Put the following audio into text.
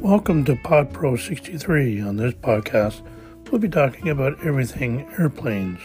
Welcome to Pod Pro 63. On this podcast, we'll be talking about everything airplanes.